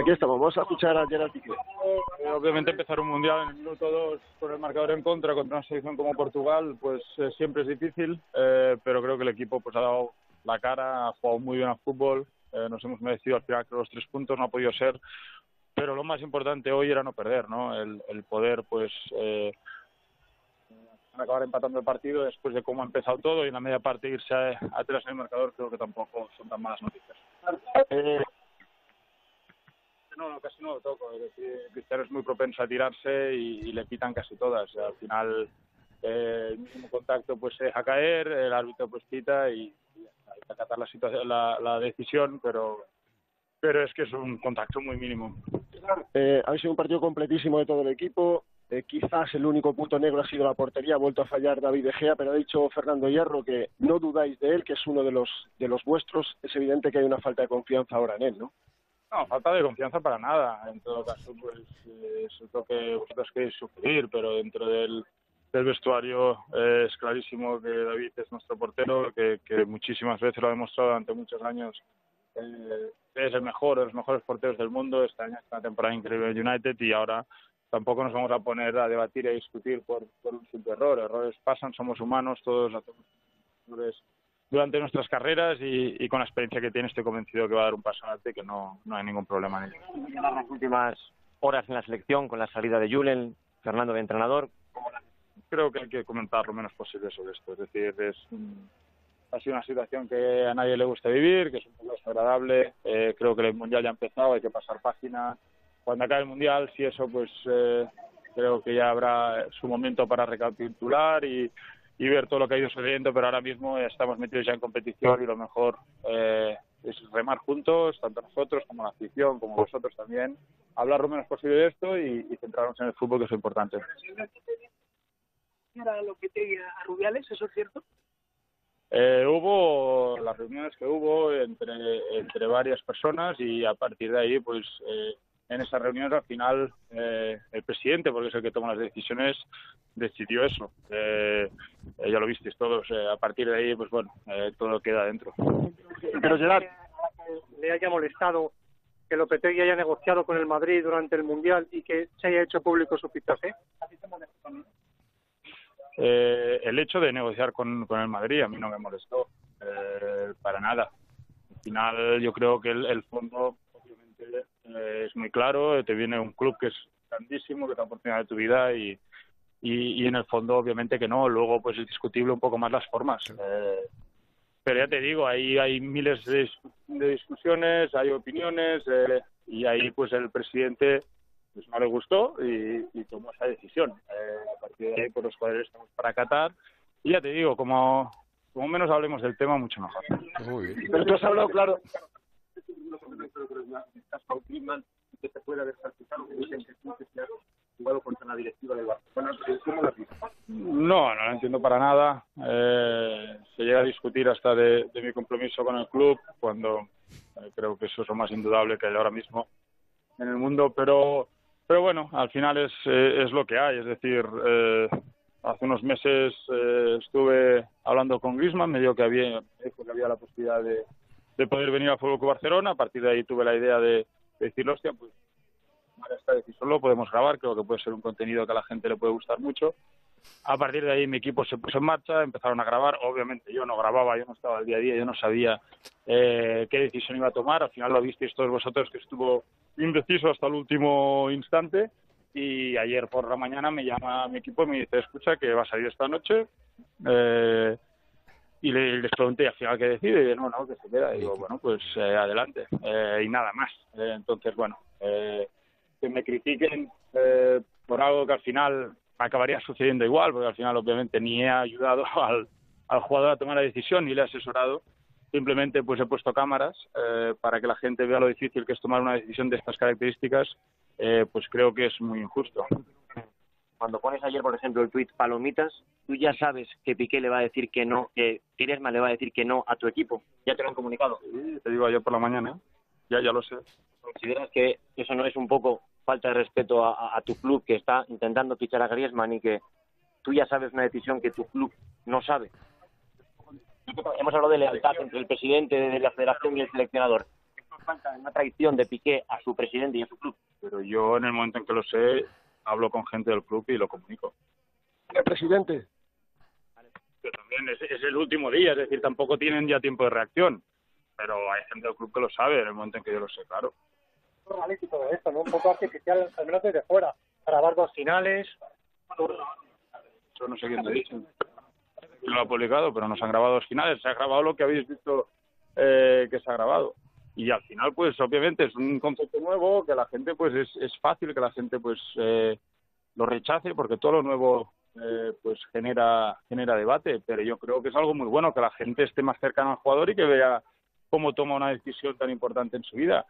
Aquí estamos, vamos a escuchar a Gerard Piqué. Eh, obviamente empezar un mundial en el minuto 2 con el marcador en contra contra una selección como Portugal, pues eh, siempre es difícil, eh, pero creo que el equipo pues ha dado la cara, ha jugado muy bien al fútbol, nos hemos merecido al final que los tres puntos, no ha podido ser, pero lo más importante hoy era no perder, ¿no? El, el poder, pues, acabar empatando el partido después de cómo ha empezado todo y en la media parte irse atrás en el marcador creo que tampoco son tan malas noticias. Eh, casi no lo toco. Es decir, Cristiano es muy propenso a tirarse y, le quitan casi todas. Al final, eh, el mismo contacto pues se deja caer, el árbitro pues quita y, hay que acatar la, situación, la, decisión, pero pero es que es un contacto muy mínimo. Eh, ha sido un partido completísimo de todo el equipo. Eh, quizás el único punto negro ha sido la portería, ha vuelto a fallar David Egea, pero ha dicho Fernando Hierro que no dudáis de él, que es uno de los de los vuestros. Es evidente que hay una falta de confianza ahora en él, ¿no? No, falta de confianza para nada. En todo caso, pues eh, es lo que vosotros queréis sufrir, pero dentro del, vestuario eh, es clarísimo que David es nuestro portero, que, que muchísimas veces lo ha demostrado durante muchos años. Eh, es el mejor, de los mejores porteros del mundo. Este año es una temporada increíble en United y ahora tampoco nos vamos a poner a debatir y a discutir por, por un simple error. Errores pasan, somos humanos, todos hacemos errores durante nuestras carreras y, con la experiencia que tiene estoy convencido que va a dar un paso adelante que no, no hay ningún problema en ello. Las últimas horas en la selección con la salida de Julen, Fernando de entrenador. Creo que hay que comentar lo menos posible sobre esto. Es decir, es ha sido una situación que a nadie le gusta vivir, que es un poco desagradable. Eh, creo que el Mundial ya ha empezado, hay que pasar página cuando acabe el Mundial, si eso, pues eh, creo que ya habrá su momento para recapitular y, y ver todo lo que ha ido sucediendo, pero ahora mismo estamos metidos ya en competición y lo mejor eh, es remar juntos, tanto nosotros como la afición, como vosotros también, hablar lo menos posible de esto y, centrarnos en el fútbol, que es importante. ¿Era lo que te a Rubiales, eso es cierto? Eh, hubo las reuniones que hubo entre, entre varias personas y a partir de ahí, pues eh, en esas reuniones al final eh, el presidente, porque es el que toma las decisiones, decidió eso. Eh, ya lo visteis todos. Eh, a partir de ahí, pues bueno, eh, todo queda dentro. Pero Gerard, le haya molestado que Lopetegui haya negociado con el Madrid durante el Mundial y que se haya hecho público su fichaje. Eh, el hecho de negociar con, con el Madrid a mí no me molestó para nada. Al final yo creo que el, el fondo eh, es muy claro, te viene un club que es grandísimo, que es la oportunidad de tu vida y, y, en el fondo obviamente que no, luego pues es discutible un poco más las formas. Eh, pero ya te digo, ahí hay miles de, discusiones, hay opiniones eh, y ahí pues el presidente pues no le gustó y, tomó esa decisión. a partir de ahí pues los jugadores estamos para Qatar y ya te digo, como, como menos hablemos del tema, mucho mejor. Pero tú has hablado claro, no, no lo entiendo para nada. Eh, se llega a discutir hasta de, mi compromiso con el club, cuando eh, creo que eso es lo más indudable que hay ahora mismo en el mundo, pero pero bueno, al final es, eh, es lo que hay. Es decir, hace unos meses estuve hablando con Griezmann, me dijo que había, que había la posibilidad de, de poder venir al Fútbol Club Barcelona. A partir de ahí tuve la idea de, decirlo, hostia, pues ahora está solo podemos grabar, creo que puede ser un contenido que a la gente le puede gustar mucho. A partir de ahí mi equipo se puso en marcha, empezaron a grabar. Obviamente yo no grababa, yo no estaba al día a día, yo no sabía eh, qué decisión iba a tomar. Al final lo visteis todos vosotros que estuvo indeciso hasta el último instante. Y ayer por la mañana me llama mi equipo y me dice, escucha, que va a salir esta noche. Eh, y le, les pregunté al final qué decide y no, no, que se queda. Y digo, bueno, pues eh, adelante. Eh, y nada más. Eh, entonces, bueno, que me critiquen por algo que al final acabaría sucediendo igual, porque al final obviamente ni he ayudado al, al jugador a tomar la decisión ni le he asesorado. Simplemente pues he puesto cámaras para que la gente vea lo difícil que es tomar una decisión de estas características, pues creo que es muy injusto cuando pones ayer, por ejemplo, el tuit palomitas, tú ya sabes que Piqué le va a decir que no, que Griezmann le va a decir que no a tu equipo. ¿Ya te lo han comunicado? Sí, te digo ayer por la mañana. Ya, ya lo sé. ¿Consideras que eso no es un poco falta de respeto a, tu club que está intentando fichar a Griezmann y que tú ya sabes una decisión que tu club no sabe? Hemos hablado de lealtad entre el presidente de la federación y el seleccionador. falta una traición de Piqué a su presidente y a su club. Pero yo en el momento en que lo sé, hablo con gente del club y lo comunico. ¿El presidente? Que también es, es el último día, es decir, tampoco tienen ya tiempo de reacción. Pero hay gente del club que lo sabe en el momento en que yo lo sé, claro. Un reality todo esto, ¿no? Un poco artificial, al menos desde fuera. Grabar dos finales. Eso no sé quién te ha dicho. Lo ha publicado, pero no se han grabado los finales. Se ha grabado lo que habéis visto eh, que se ha grabado. Y al final, pues obviamente es un concepto nuevo que la gente, pues es, fácil que la gente, pues eh, lo rechace porque todo lo nuevo, eh, pues genera genera debate. Pero yo creo que es algo muy bueno que la gente esté más cercana al jugador y que vea cómo toma una decisión tan importante en su vida.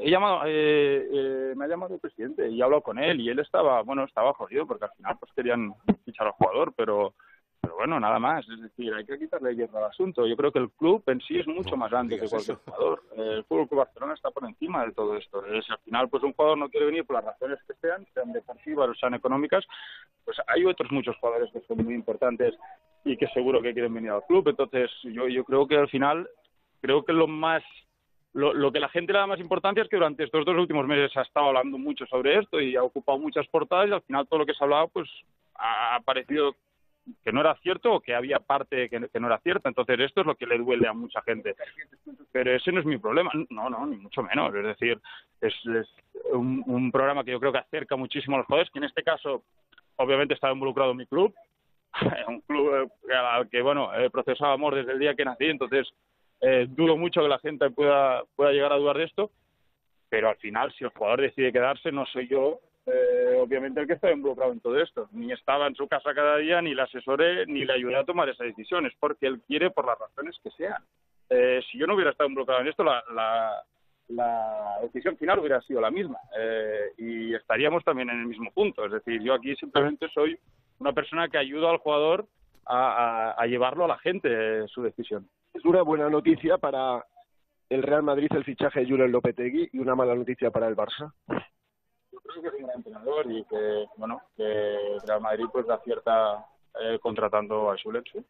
He llamado, eh, eh, me ha llamado el presidente y he hablado con él y él estaba, bueno, estaba jodido porque al final pues querían fichar al jugador, pero pero bueno, nada más. Es decir, hay que quitarle hierro al asunto. Yo creo que el club en sí es mucho más grande que cualquier jugador. El Fútbol Club Barcelona está por encima de todo esto. Es, al final, pues un jugador no quiere venir por las razones que sean, sean deportivas o sean económicas. Pues hay otros muchos jugadores que son muy importantes y que seguro que quieren venir al club. Entonces, yo, yo creo que al final, creo que lo más lo, lo, que la gente le da más importancia es que durante estos dos últimos meses ha estado hablando mucho sobre esto y ha ocupado muchas portadas y al final todo lo que se ha hablado pues ha parecido que no era cierto o que había parte que, que, no era cierta. Entonces, esto es lo que le duele a mucha gente. Pero ese no es mi problema. No, no, ni mucho menos. Es decir, es, es un, un, programa que yo creo que acerca muchísimo a los jugadores, que en este caso, obviamente, estaba involucrado mi club. un club al que, bueno, he procesado amor desde el día que nací. Entonces, eh, dudo mucho que la gente pueda, pueda llegar a dudar de esto. Pero al final, si el jugador decide quedarse, no soy yo eh, obviamente el que está involucrado en todo esto. Ni estaba en su casa cada día, ni le asesoré, ni le ayudé a tomar esas decisiones, porque él quiere por las razones que sean. Eh, si yo no hubiera estado involucrado en esto, la, la, la decisión final hubiera sido la misma eh, y estaríamos también en el mismo punto. Es decir, yo aquí simplemente soy una persona que ayuda al jugador a, a, a llevarlo a la gente su decisión. Es una buena noticia para el Real Madrid el fichaje de Julen Lopetegui y una mala noticia para el Barça creo que es un gran entrenador y que, bueno, que Real Madrid pues acierta eh, contratando a Schuller, sí.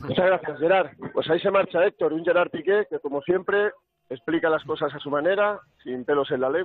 Muchas gracias, Gerard. Pues ahí se marcha Héctor, un Gerard Piqué que, como siempre, explica las cosas a su manera, sin pelos en la lengua.